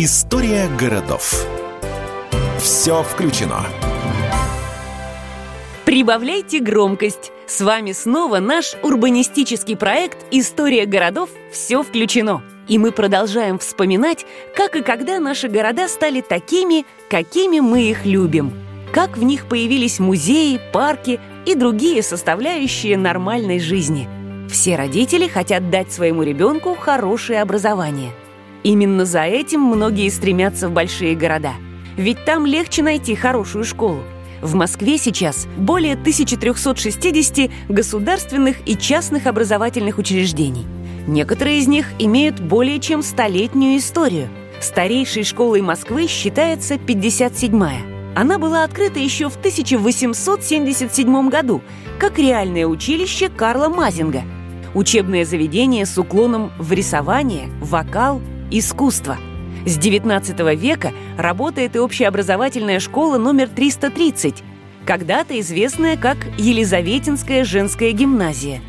История городов. Все включено. Прибавляйте громкость. С вами снова наш урбанистический проект «История городов. Все включено». И мы продолжаем вспоминать, как и когда наши города стали такими, какими мы их любим. Как в них появились музеи, парки и другие составляющие нормальной жизни. Все родители хотят дать своему ребенку хорошее образование. Именно за этим многие стремятся в большие города. Ведь там легче найти хорошую школу. В Москве сейчас более 1360 государственных и частных образовательных учреждений. Некоторые из них имеют более чем столетнюю историю. Старейшей школой Москвы считается 57-я. Она была открыта еще в 1877 году как реальное училище Карла Мазинга. Учебное заведение с уклоном в рисование, вокал, искусство – с XIX века работает и общеобразовательная школа номер 330, когда-то известная как Елизаветинская женская гимназия.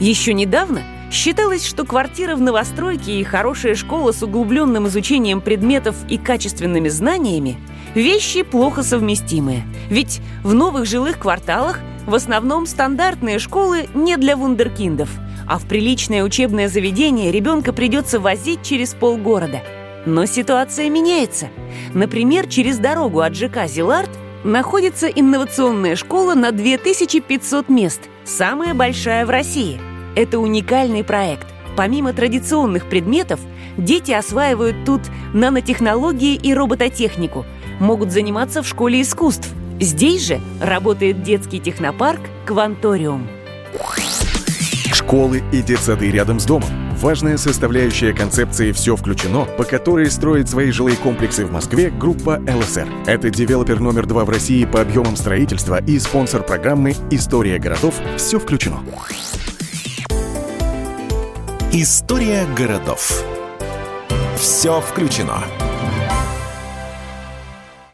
Еще недавно считалось, что квартира в новостройке и хорошая школа с углубленным изучением предметов и качественными знаниями – вещи плохо совместимые. Ведь в новых жилых кварталах в основном стандартные школы не для вундеркиндов, а в приличное учебное заведение ребенка придется возить через полгорода – но ситуация меняется. Например, через дорогу от ЖК «Зилард» находится инновационная школа на 2500 мест, самая большая в России. Это уникальный проект. Помимо традиционных предметов, дети осваивают тут нанотехнологии и робототехнику, могут заниматься в школе искусств. Здесь же работает детский технопарк «Кванториум». Школы и детсады рядом с домом важная составляющая концепции «Все включено», по которой строит свои жилые комплексы в Москве группа ЛСР. Это девелопер номер два в России по объемам строительства и спонсор программы «История городов. Все включено». История городов. Все включено.